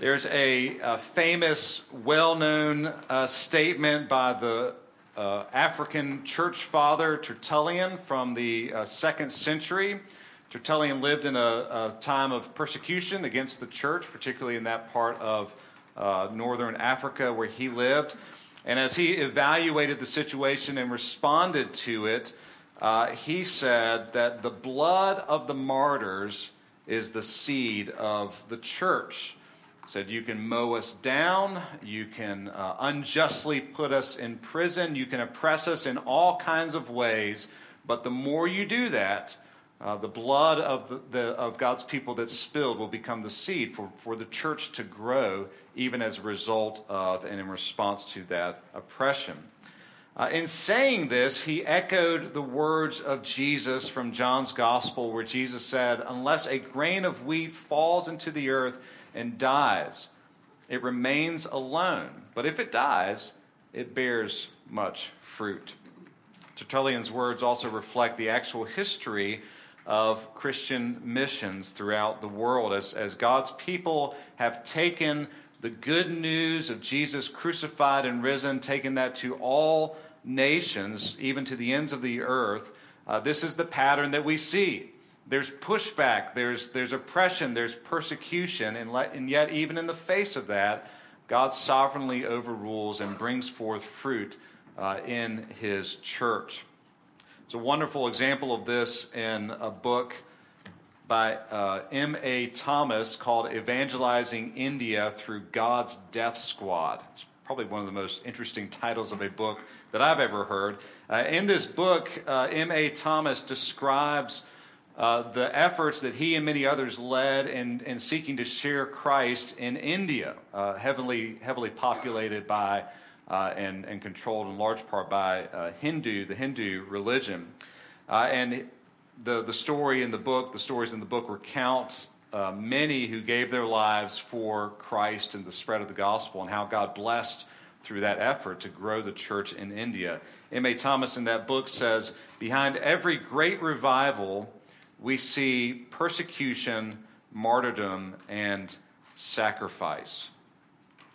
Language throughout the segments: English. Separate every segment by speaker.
Speaker 1: There's a, a famous, well known uh, statement by the uh, African church father Tertullian from the uh, second century. Tertullian lived in a, a, time of persecution against the church, particularly in that part of uh, northern Africa where he lived. And as he evaluated the situation and responded to it, uh, he said that the blood of the martyrs is the seed of the church said you can mow us down, you can uh, unjustly put us in prison, you can oppress us in all kinds of ways, but the more you do that, uh, the blood of, the, the, of God's people that's spilled will become the seed for, for the church to grow, even as a result of and in response to that oppression. Uh, in saying this, he echoed the words of Jesus from John's Gospel, where Jesus said, Unless a grain of wheat falls into the earth and dies, it remains alone. But if it dies, it bears much fruit. Tertullian's words also reflect the actual history of Christian missions throughout the world as, as God's people have taken the good news of Jesus crucified and risen, taken that to all nations, even to the ends of the earth. Uh, this is the pattern that we see there's pushback, there's, there's oppression, there's persecution, and, let, and yet, even in the face of that, God sovereignly overrules and brings forth fruit uh, in his church. It's a wonderful example of this in a book by uh, M.A. Thomas called Evangelizing India Through God's Death Squad. It's probably one of the most interesting titles of a book that I've ever heard. Uh, in this book, uh, M.A. Thomas describes uh, the efforts that he and many others led in, in seeking to share Christ in India, uh, heavily, heavily populated by uh, and, and controlled in large part by uh, Hindu, the Hindu religion. Uh, and the, the story in the book, the stories in the book recount uh, many who gave their lives for Christ and the spread of the gospel and how God blessed through that effort to grow the church in India. M.A. Thomas in that book says, Behind every great revival, we see persecution, martyrdom, and sacrifice.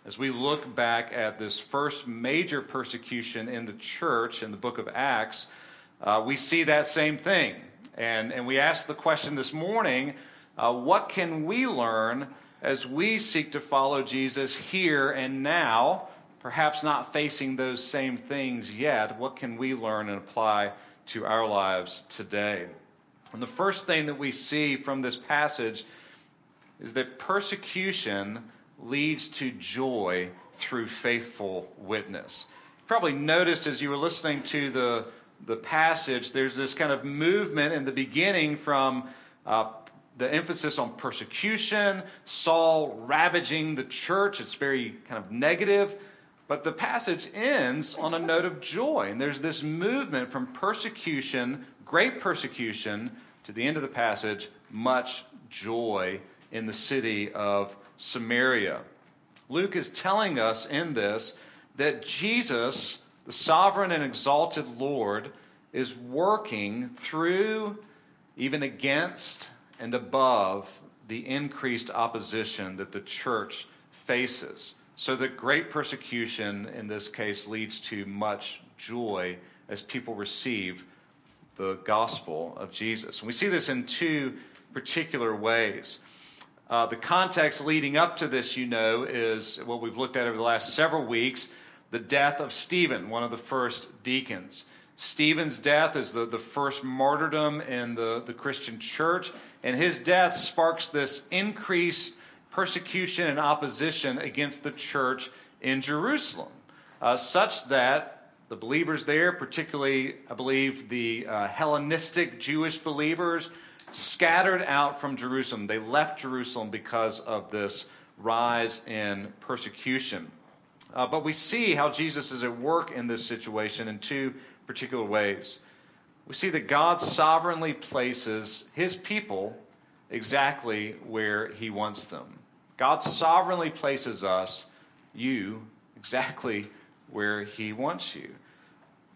Speaker 1: As we look back at this first major persecution in the church in the book of Acts, uh, we see that same thing. And, and we ask the question this morning uh, what can we learn as we seek to follow Jesus here and now? Perhaps not facing those same things yet. What can we learn and apply to our lives today? And the first thing that we see from this passage is that persecution leads to joy through faithful witness. You probably noticed as you were listening to the, the passage, there's this kind of movement in the beginning from uh, the emphasis on persecution, Saul ravaging the church. It's very kind of negative. But the passage ends on a note of joy. And there's this movement from persecution, great persecution, to the end of the passage, much joy in the city of Samaria. Luke is telling us in this that Jesus, the sovereign and exalted Lord, is working through, even against, and above the increased opposition that the church faces. So that great persecution in this case leads to much joy as people receive the gospel of Jesus. And we see this in two particular ways. Uh, the context leading up to this, you know, is what we've looked at over the last several weeks the death of Stephen, one of the first deacons. Stephen's death is the, the first martyrdom in the, the Christian church, and his death sparks this increased persecution and opposition against the church in Jerusalem, uh, such that the believers there, particularly, I believe, the uh, Hellenistic Jewish believers, scattered out from Jerusalem. They left Jerusalem because of this rise in persecution. Uh, but we see how Jesus is at work in this situation in two particular ways. We see that God sovereignly places his people exactly where he wants them. God sovereignly places us, you, exactly where he wants you.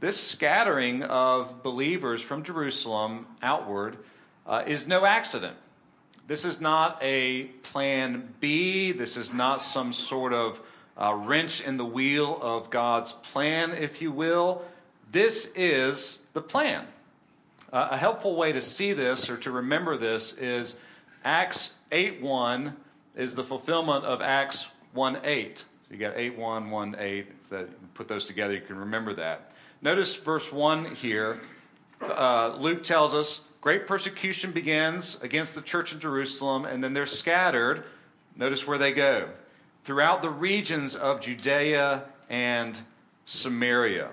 Speaker 1: This scattering of believers from Jerusalem outward uh, is no accident. This is not a plan B. This is not some sort of uh, wrench in the wheel of God's plan, if you will. This is the plan. Uh, a helpful way to see this or to remember this is Acts 8 1 is the fulfillment of Acts 1 8. So you got 8 1, 1 8. That, put those together, you can remember that. Notice verse 1 here. Uh, Luke tells us great persecution begins against the church in Jerusalem, and then they're scattered. Notice where they go throughout the regions of Judea and Samaria.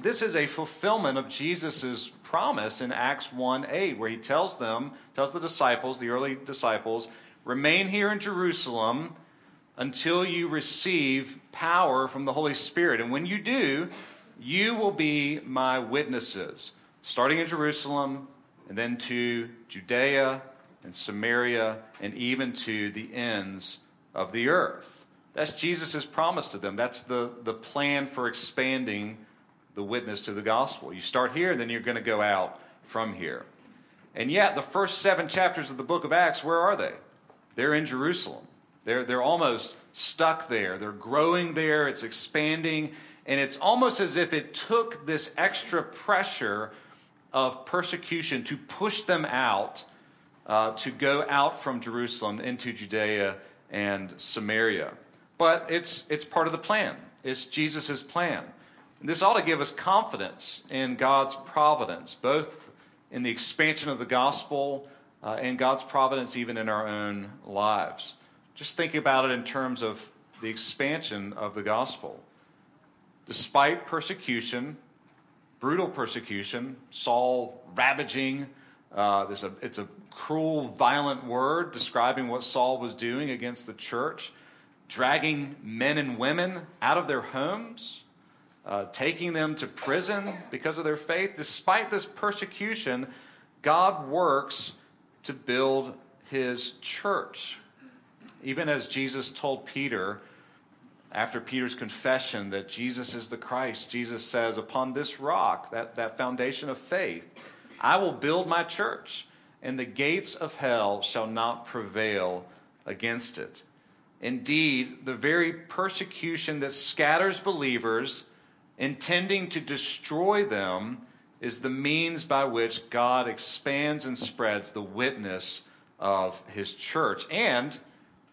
Speaker 1: This is a fulfillment of Jesus' promise in Acts 1 8, where he tells them, tells the disciples, the early disciples, remain here in Jerusalem until you receive power from the Holy Spirit. And when you do, you will be my witnesses, starting in Jerusalem and then to Judea and Samaria and even to the ends of the earth. That's Jesus' promise to them. That's the, the plan for expanding the witness to the gospel. You start here, then you're going to go out from here. And yet, the first seven chapters of the book of Acts, where are they? They're in Jerusalem. They're, they're almost stuck there. They're growing there, it's expanding, and it's almost as if it took this extra pressure of persecution to push them out, uh, to go out from Jerusalem into Judea and Samaria. But it's, it's part of the plan, it's Jesus' plan. This ought to give us confidence in God's providence, both in the expansion of the gospel uh, and God's providence even in our own lives. Just think about it in terms of the expansion of the gospel. Despite persecution, brutal persecution, Saul ravaging, uh, a, it's a cruel, violent word describing what Saul was doing against the church, dragging men and women out of their homes uh, taking them to prison because of their faith. Despite this persecution, God works to build his church. Even as Jesus told Peter, after Peter's confession that Jesus is the Christ, Jesus says, Upon this rock, that, that foundation of faith, I will build my church, and the gates of hell shall not prevail against it. Indeed, the very persecution that scatters believers intending to destroy them is the means by which God expands and spreads the witness of his church and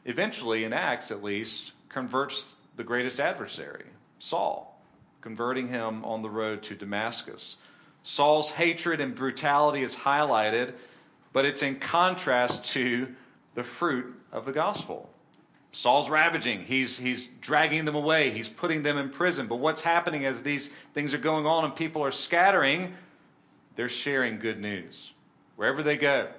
Speaker 1: eventually in Acts at least converts the greatest adversary Saul converting him on the road to Damascus Saul's hatred and brutality is highlighted but it's in contrast to the fruit of the gospel Saul's ravaging. He's, he's dragging them away. He's putting them in prison. But what's happening as these things are going on and people are scattering? They're sharing good news. Wherever they go,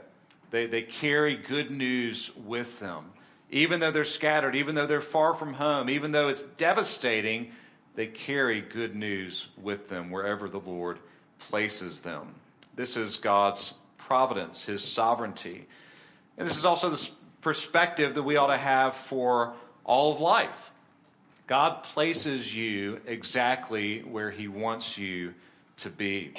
Speaker 1: they, they carry good news with them. Even though they're scattered, even though they're far from home, even though it's devastating, they carry good news with them wherever the Lord places them. This is God's providence, His sovereignty. And this is also the perspective that we ought to have for all of life. God places you exactly where He wants you to be.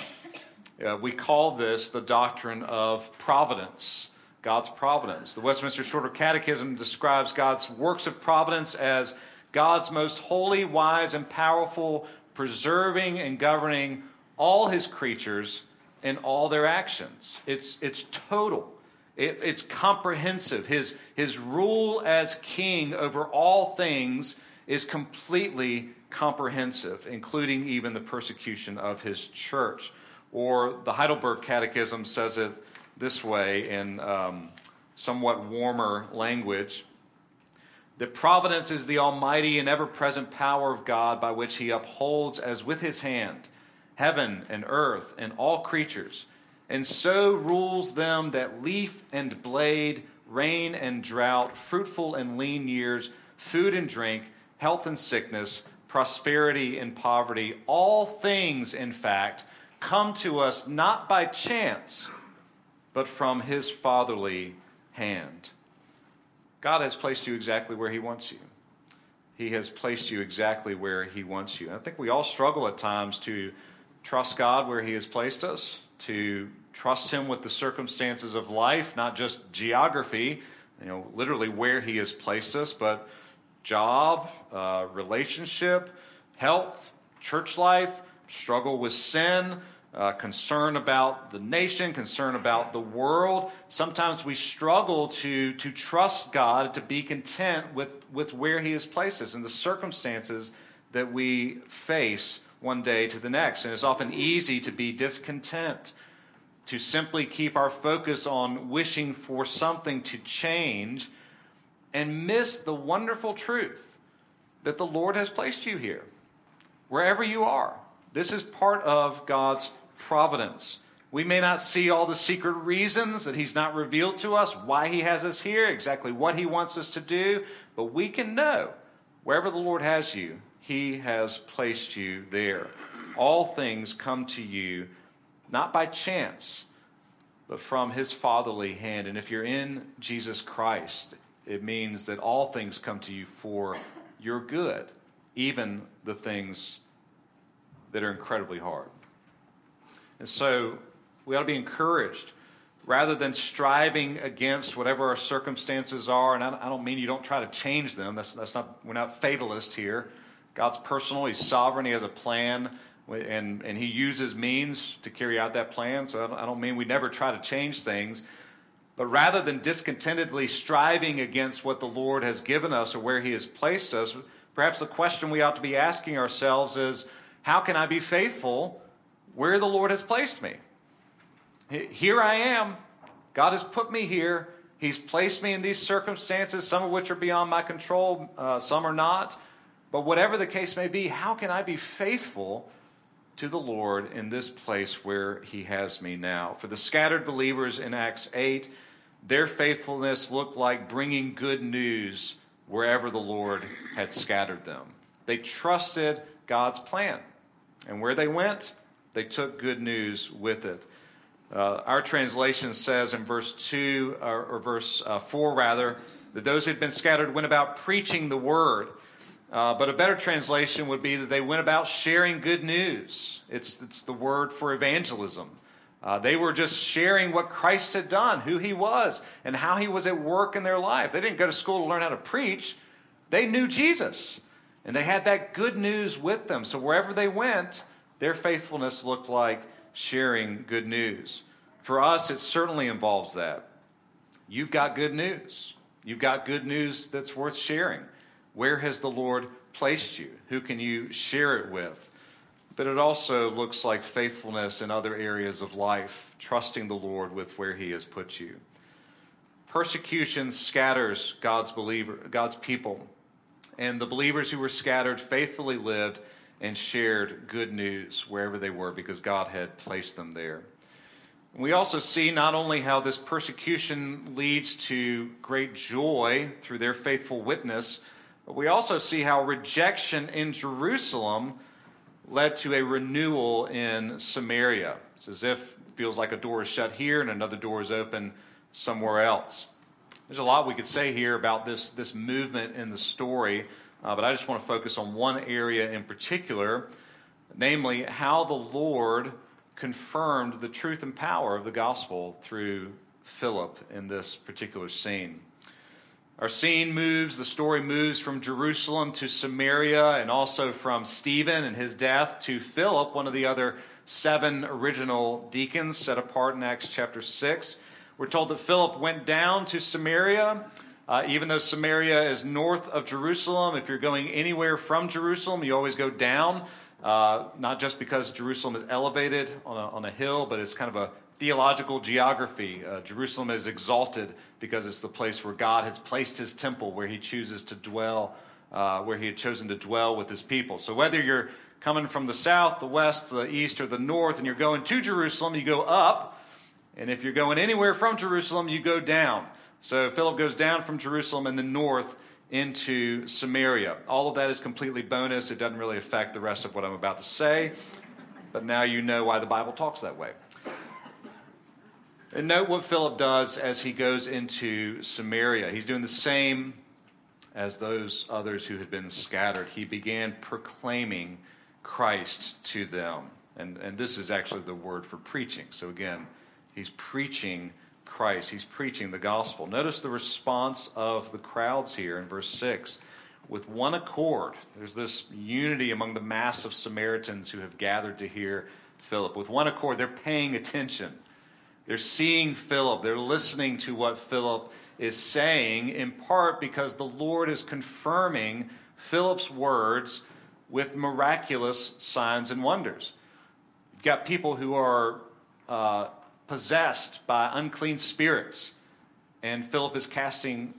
Speaker 1: Uh, we call this the doctrine of providence, God's providence. The Westminster Shorter Catechism describes God's works of providence as God's most holy, wise, and powerful, preserving and governing all His creatures in all their actions. It's, it's total. It, it's comprehensive. His, his rule as king over all things is completely comprehensive, including even the persecution of his church. Or the Heidelberg Catechism says it this way in um, somewhat warmer language. That providence is the almighty and ever present power of God by which he upholds as with his hand heaven and earth and all creatures and so rules them that leaf and blade, rain and drought, fruitful and lean years, food and drink, health and sickness, prosperity and poverty, all things, in fact, come to us not by chance, but from his fatherly hand. God has placed you exactly where he wants you. He has placed you exactly where he wants you. I think we all struggle at times to trust God where he has placed us to trust Him with the circumstances of life, not just geography, you know, literally where He has placed us, but job, uh, relationship, health, church life, struggle with sin, uh, concern about the nation, concern about the world. Sometimes we struggle to, to trust God, to be content with, with where He has placed us and the circumstances that we face one day to the next. And it's often easy to be discontent, to simply keep our focus on wishing for something to change and miss the wonderful truth that the Lord has placed you here, wherever you are. This is part of God's providence. We may not see all the secret reasons that He's not revealed to us, why He has us here, exactly what He wants us to do, but we can know wherever the Lord has you, he has placed you there. All things come to you not by chance, but from His fatherly hand. And if you're in Jesus Christ, it means that all things come to you for your good, even the things that are incredibly hard. And so we ought to be encouraged rather than striving against whatever our circumstances are. And I don't mean you don't try to change them. That's, that's not, we're not fatalist here. God's personal, He's sovereign, He has a plan, and, and He uses means to carry out that plan. So I don't, I don't mean we never try to change things. But rather than discontentedly striving against what the Lord has given us or where He has placed us, perhaps the question we ought to be asking ourselves is how can I be faithful where the Lord has placed me? Here I am. God has put me here. He's placed me in these circumstances, some of which are beyond my control, uh, some are not. But whatever the case may be, how can I be faithful to the Lord in this place where He has me now? For the scattered believers in Acts 8, their faithfulness looked like bringing good news wherever the Lord had scattered them. They trusted God's plan. And where they went, they took good news with it. Uh, our translation says in verse 2, or, or verse uh, 4 rather, that those who had been scattered went about preaching the word. Uh, but a better translation would be that they went about sharing good news. It's, it's the word for evangelism. Uh, they were just sharing what Christ had done, who he was, and how he was at work in their life. They didn't go to school to learn how to preach, they knew Jesus. And they had that good news with them. So wherever they went, their faithfulness looked like sharing good news. For us, it certainly involves that. You've got good news. You've got good news that's worth sharing. Where has the Lord placed you? Who can you share it with? But it also looks like faithfulness in other areas of life, trusting the Lord with where He has put you. Persecution scatters God's believer, God's people, and the believers who were scattered faithfully lived and shared good news wherever they were because God had placed them there. We also see not only how this persecution leads to great joy through their faithful witness, but we also see how rejection in Jerusalem led to a renewal in Samaria. It's as if it feels like a door is shut here and another door is open somewhere else. There's a lot we could say here about this, this movement in the story, uh, but I just want to focus on one area in particular, namely how the Lord confirmed the truth and power of the gospel through Philip in this particular scene. Our scene moves, the story moves from Jerusalem to Samaria and also from Stephen and his death to Philip, one of the other seven original deacons set apart in Acts chapter 6. We're told that Philip went down to Samaria. Uh, even though Samaria is north of Jerusalem, if you're going anywhere from Jerusalem, you always go down. Uh, not just because Jerusalem is elevated on a, on a hill, but it's kind of a theological geography. Uh, Jerusalem is exalted because it's the place where God has placed his temple, where he chooses to dwell, uh, where he had chosen to dwell with his people. So whether you're coming from the south, the west, the east, or the north, and you're going to Jerusalem, you go up. And if you're going anywhere from Jerusalem, you go down. So Philip goes down from Jerusalem in the north into Samaria. All of that is completely bonus. It doesn't really affect the rest of what I'm about to say. But now you know why the Bible talks that way. And note what Philip does as he goes into Samaria. He's doing the same as those others who had been scattered. He began proclaiming Christ to them. And, and this is actually the word for preaching. So again, He's preaching Christ, he's preaching the gospel. Notice the response of the crowds here in verse 6. With one accord, there's this unity among the mass of Samaritans who have gathered to hear Philip. With one accord, they're paying attention. They're seeing Philip. They're listening to what Philip is saying, in part because the Lord is confirming Philip's words with miraculous signs and wonders. You've got people who are uh, possessed by unclean spirits, and Philip is casting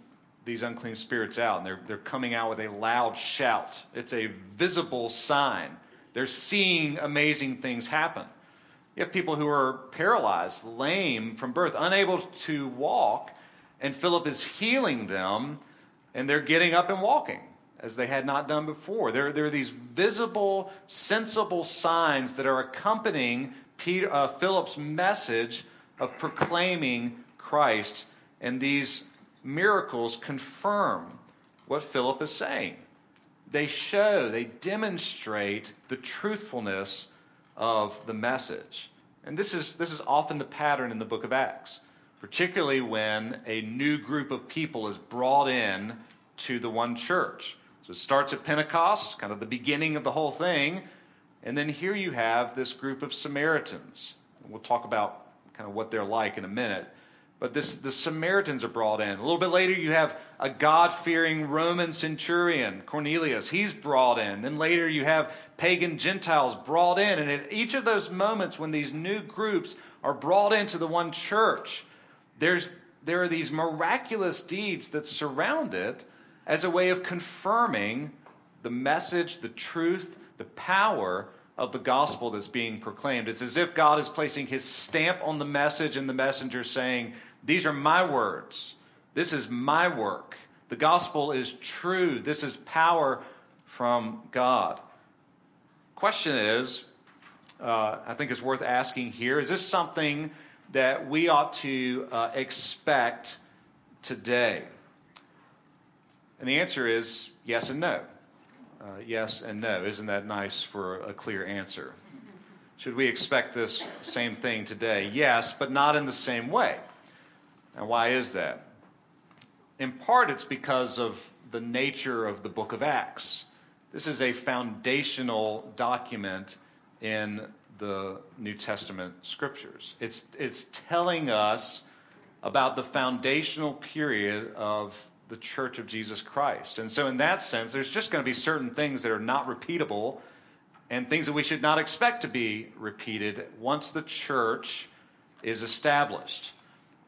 Speaker 1: these unclean spirits out, and they're, they're coming out with a loud shout. It's a visible sign. They're seeing amazing things happen. You have people who are paralyzed, lame from birth, unable to walk, and Philip is healing them, and they're getting up and walking as they had not done before. There, there are these visible, sensible signs that are accompanying Peter, uh, Philip's message of proclaiming Christ, and these miracles confirm what Philip is saying. They show, they demonstrate the truthfulness of the message. And this is, this is often the pattern in the book of Acts, particularly when a new group of people is brought in to the one church. So it starts at Pentecost, kind of the beginning of the whole thing. And then here you have this group of Samaritans. We'll talk about kind of what they're like in a minute. But this, the Samaritans are brought in. A little bit later, you have a God fearing Roman centurion, Cornelius. He's brought in. Then later, you have pagan Gentiles brought in. And at each of those moments, when these new groups are brought into the one church, there's, there are these miraculous deeds that surround it as a way of confirming the message, the truth, the power of the gospel that's being proclaimed. It's as if God is placing his stamp on the message and the messenger saying, These are my words. This is my work. The gospel is true. This is power from God. Question is, uh, I think it's worth asking here is this something that we ought to uh, expect today? And the answer is yes and no. Uh, yes and no. Isn't that nice for a clear answer? Should we expect this same thing today? Yes, but not in the same way. And why is that? In part, it's because of the nature of the book of Acts. This is a foundational document in the New Testament scriptures. It's, it's telling us about the foundational period of the church of Jesus Christ. And so, in that sense, there's just going to be certain things that are not repeatable and things that we should not expect to be repeated once the church is established.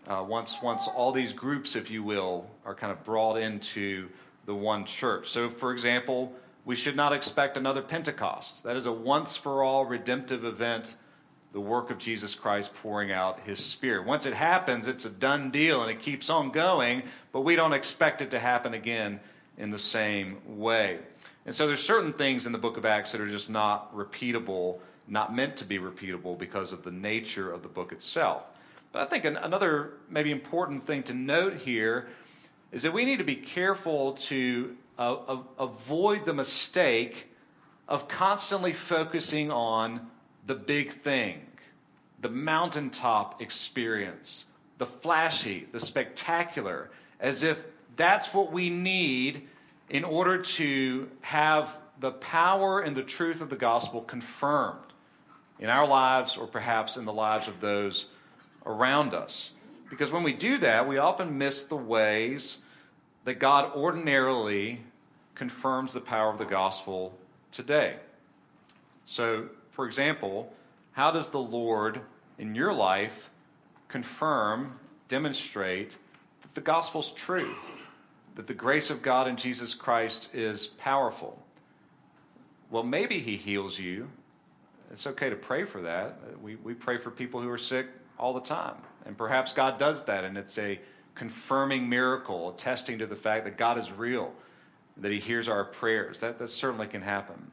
Speaker 1: Uh, once, once all these groups, if you will, are kind of brought into the one church. So, for example, we should not expect another Pentecost. That is a once for all redemptive event the work of Jesus Christ pouring out his Spirit. Once it happens, it's a done deal and it keeps on going, but we don't expect it to happen again in the same way. And so there's certain things in the book of Acts that are just not repeatable, not meant to be repeatable because of the nature of the book itself. But I think another maybe important thing to note here is that we need to be careful to uh, avoid the mistake of constantly focusing on the big thing, the mountaintop experience, the flashy, the spectacular, as if that's what we need in order to have the power and the truth of the gospel confirmed in our lives or perhaps in the lives of those around us. Because when we do that, we often miss the ways that God ordinarily confirms the power of the gospel today. So, for example, how does the Lord in your life confirm, demonstrate that the gospel's true, that the grace of God in Jesus Christ is powerful? Well, maybe He heals you. It's okay to pray for that. We, we pray for people who are sick all the time. And perhaps God does that, and it's a confirming miracle, attesting to the fact that God is real, that He hears our prayers. That, that certainly can happen.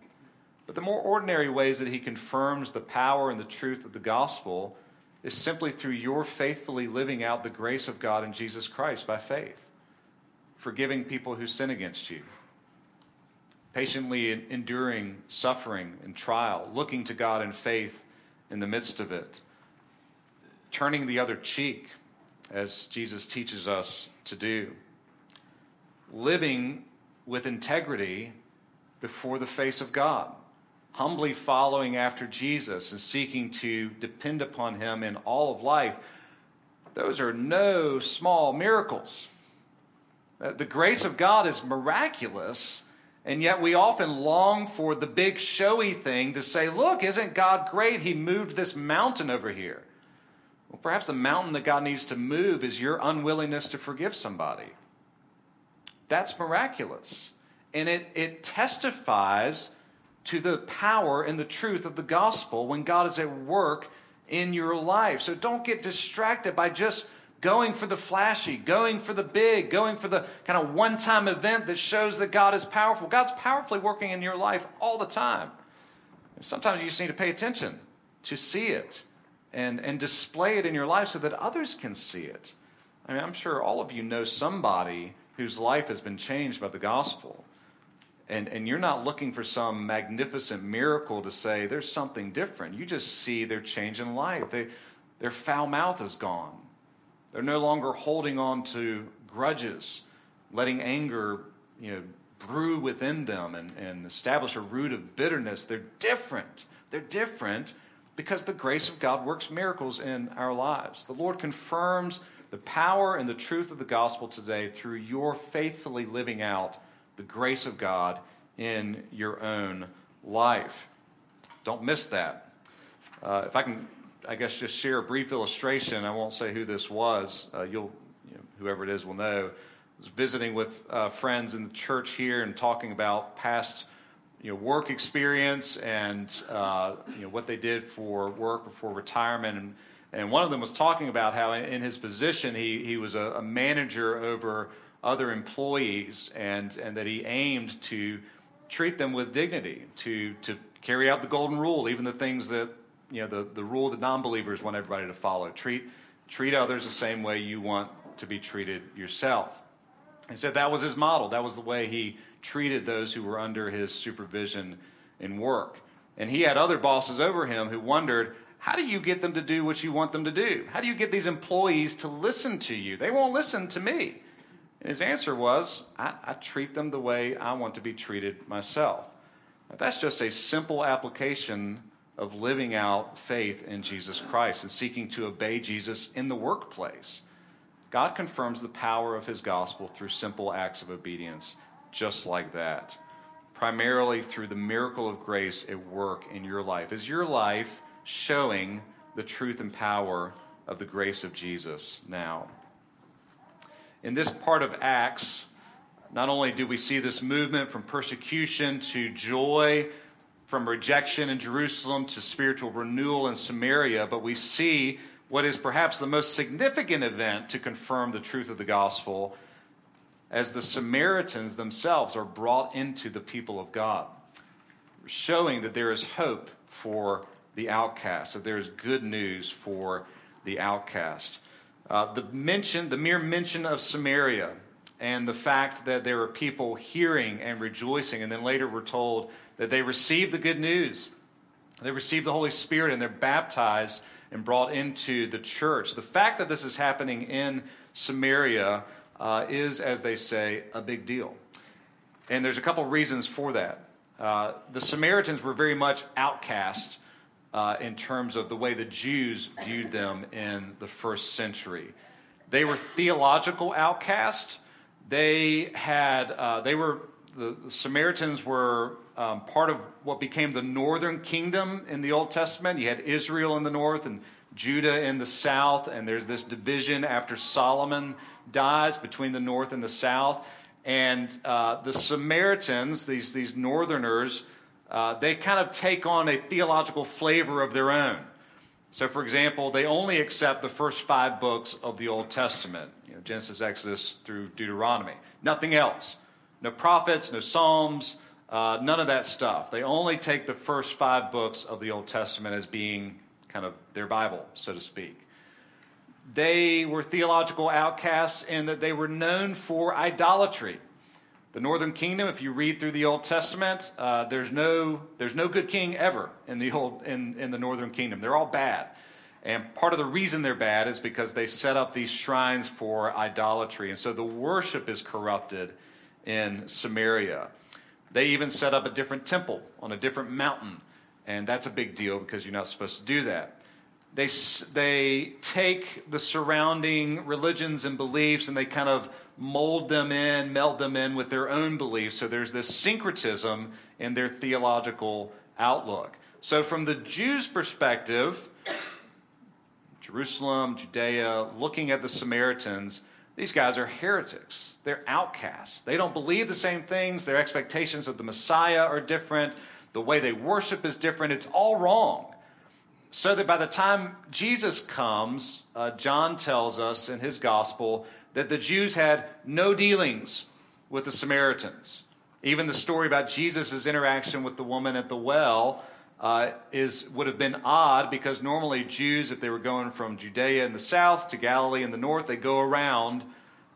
Speaker 1: But the more ordinary ways that he confirms the power and the truth of the gospel is simply through your faithfully living out the grace of God in Jesus Christ by faith, forgiving people who sin against you, patiently enduring suffering and trial, looking to God in faith in the midst of it, turning the other cheek, as Jesus teaches us to do, living with integrity before the face of God, humbly following after Jesus and seeking to depend upon Him in all of life. Those are no small miracles. Uh, the grace of God is miraculous, and yet we often long for the big showy thing to say, Look, isn't God great? He moved this mountain over here. Well, perhaps the mountain that God needs to move is your unwillingness to forgive somebody. That's miraculous. And it, it testifies to the power and the truth of the gospel when God is at work in your life. So don't get distracted by just going for the flashy, going for the big, going for the kind of one time event that shows that God is powerful. God's powerfully working in your life all the time. And sometimes you just need to pay attention to see it and, and display it in your life so that others can see it. I mean, I'm sure all of you know somebody whose life has been changed by the gospel. And, and you're not looking for some magnificent miracle to say there's something different. You just see their change in life. They, their foul mouth is gone. They're no longer holding on to grudges, letting anger you know, brew within them and, and establish a root of bitterness. They're different. They're different because the grace of God works miracles in our lives. The Lord confirms the power and the truth of the gospel today through your faithfully living out the grace of God in your own life. Don't miss that. Uh, if I can I guess just share a brief illustration. I won't say who this was. Uh, you'll, you know, whoever it is will know. I was visiting with uh, friends in the church here and talking about past, you know, work experience and uh, you know what they did for work before retirement. And, and one of them was talking about how in his position he, he was a, a manager over other employees and, and that he aimed to treat them with dignity, to, to carry out the golden rule, even the things that you know, the, the rule that non believers want everybody to follow treat, treat others the same way you want to be treated yourself. And said that was his model. That was the way he treated those who were under his supervision in work. And he had other bosses over him who wondered, how do you get them to do what you want them to do? How do you get these employees to listen to you? They won't listen to me. And his answer was, I, I treat them the way I want to be treated myself. Now, that's just a simple application of living out faith in Jesus Christ and seeking to obey Jesus in the workplace. God confirms the power of his gospel through simple acts of obedience, just like that. Primarily through the miracle of grace at work in your life. Is your life showing the truth and power of the grace of Jesus now? In this part of Acts, not only do we see this movement from persecution to joy, from rejection in Jerusalem to spiritual renewal in Samaria, but we see what is perhaps the most significant event to confirm the truth of the gospel as the Samaritans themselves are brought into the people of God, showing that there is hope for the outcast, that there is good news for the outcast. Uh, the mention, the mere mention of Samaria and the fact that there were people hearing and rejoicing, and then later we're told that they received the good news. They received the Holy Spirit and they're baptized and brought into the church. The fact that this is happening in Samaria uh, is, as they say, a big deal. And there's a couple reasons for that. Uh, the Samaritans were very much outcast uh, in terms of the way the Jews viewed them in the first century. They were theological outcasts. They had uh, they were the, the Samaritans were um, part of what became the northern kingdom in the Old Testament. You had Israel in the north and Judah in the south, and there's this division after Solomon dies between the north and the south. And uh, the Samaritans, these, these northerners, uh, they kind of take on a theological flavor of their own. So, for example, they only accept the first five books of the Old Testament you know, Genesis, Exodus, through Deuteronomy. Nothing else. No prophets, no Psalms, uh, none of that stuff. They only take the first five books of the Old Testament as being kind of their Bible, so to speak. They were theological outcasts in that they were known for idolatry. The northern kingdom, if you read through the Old Testament, uh, there's, no, there's no good king ever in the, old, in, in the northern kingdom. They're all bad. And part of the reason they're bad is because they set up these shrines for idolatry. And so the worship is corrupted in Samaria. They even set up a different temple on a different mountain. And that's a big deal because you're not supposed to do that. They, they take the surrounding religions and beliefs and they kind of mold them in, meld them in with their own beliefs. So there's this syncretism in their theological outlook. So, from the Jews' perspective, Jerusalem, Judea, looking at the Samaritans, these guys are heretics. They're outcasts. They don't believe the same things. Their expectations of the Messiah are different. The way they worship is different. It's all wrong. So that by the time Jesus comes, uh, John tells us in his gospel that the Jews had no dealings with the Samaritans. Even the story about Jesus' interaction with the woman at the well uh, is would have been odd because normally Jews, if they were going from Judea in the south to Galilee in the north, they go around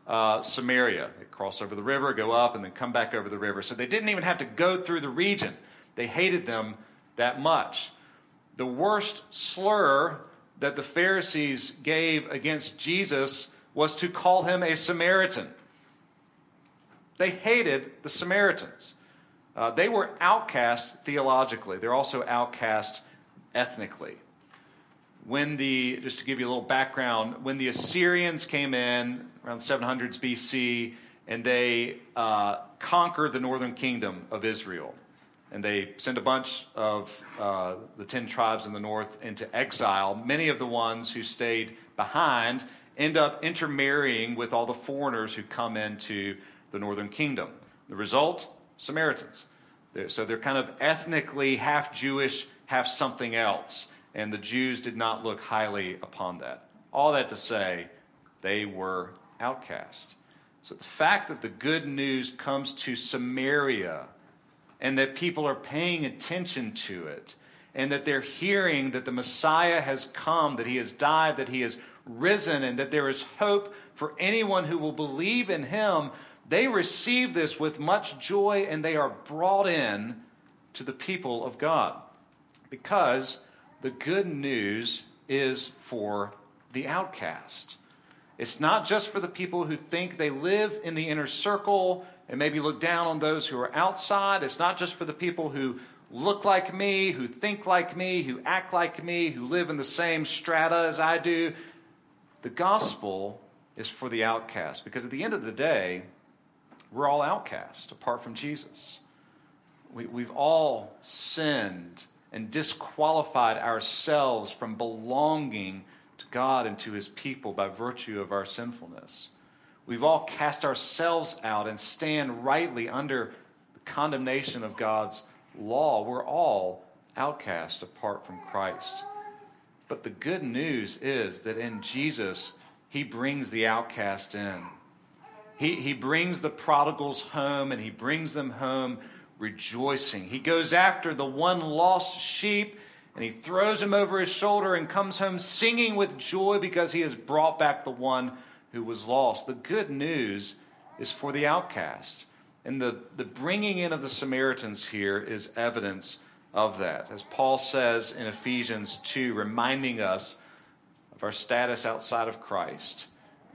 Speaker 1: uh, Samaria. They cross over the river, go up, and then come back over the river. So they didn't even have to go through the region. They hated them that much. The worst slur that the Pharisees gave against Jesus was to call him a Samaritan. They hated the Samaritans. Uh, they were outcast theologically, they're also outcast ethnically. When the, just to give you a little background, when the Assyrians came in around 700s BC and they uh, conquered the northern kingdom of Israel, and they sent a bunch of uh, the 10 tribes in the north into exile, many of the ones who stayed behind end up intermarrying with all the foreigners who come into the northern kingdom. The result Samaritans. So they're kind of ethnically half Jewish, half something else. And the Jews did not look highly upon that. All that to say, they were outcast. So the fact that the good news comes to Samaria and that people are paying attention to it and that they're hearing that the Messiah has come, that he has died, that he has risen, and that there is hope for anyone who will believe in him, they receive this with much joy and they are brought in to the people of God. Because the good news is for the outcast. It's not just for the people who think they live in the inner circle and maybe look down on those who are outside. It's not just for the people who look like me, who think like me, who act like me, who live in the same strata as I do. The gospel is for the outcast because at the end of the day, we're all outcasts apart from Jesus. We, we've all sinned and disqualified ourselves from belonging to God and to his people by virtue of our sinfulness. We've all cast ourselves out and stand rightly under the condemnation of God's law. We're all outcast apart from Christ. But the good news is that in Jesus, he brings the outcast in. He, he brings the prodigals home and he brings them home rejoicing. He goes after the one lost sheep and he throws him over his shoulder and comes home singing with joy because he has brought back the one who was lost. The good news is for the outcast. And the, the bringing in of the Samaritans here is evidence of that. As Paul says in Ephesians 2, reminding us of our status outside of Christ.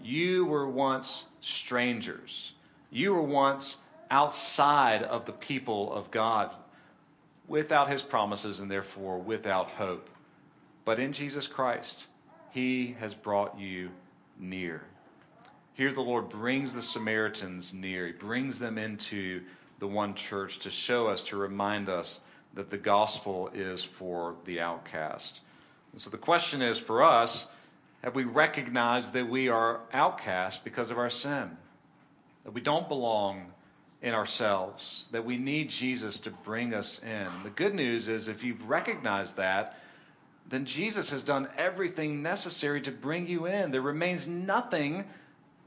Speaker 1: You were once strangers. You were once outside of the people of God, without his promises and therefore without hope. But in Jesus Christ, he has brought you near. Here, the Lord brings the Samaritans near. He brings them into the one church to show us, to remind us that the gospel is for the outcast. And so the question is for us have we recognized that we are outcast because of our sin? That we don't belong in ourselves, that we need Jesus to bring us in. The good news is if you've recognized that, then Jesus has done everything necessary to bring you in. There remains nothing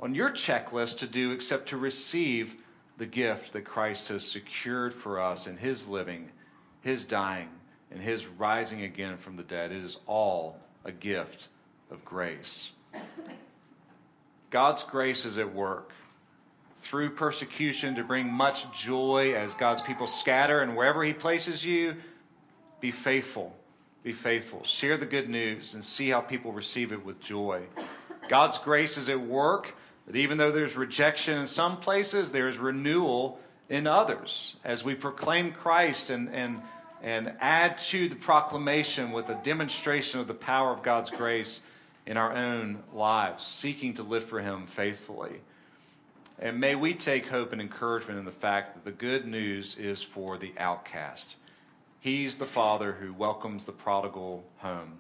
Speaker 1: on your checklist to do except to receive the gift that Christ has secured for us in his living, his dying, and his rising again from the dead. It is all a gift of grace. God's grace is at work through persecution to bring much joy as God's people scatter, and wherever He places you, be faithful. Be faithful. Share the good news and see how people receive it with joy. God's grace is at work, that even though there's rejection in some places, there's renewal in others as we proclaim Christ and, and, and add to the proclamation with a demonstration of the power of God's grace in our own lives, seeking to live for Him faithfully. And may we take hope and encouragement in the fact that the good news is for the outcast. He's the Father who welcomes the prodigal home,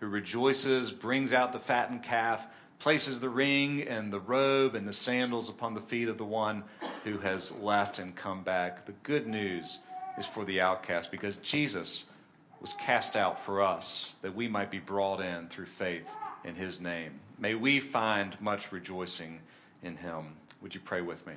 Speaker 1: who rejoices, brings out the fattened calf, places the ring and the robe and the sandals upon the feet of the one who has left and come back. The good news is for the outcast because Jesus was cast out for us that we might be brought in through faith in his name. May we find much rejoicing in him. Would you pray with me?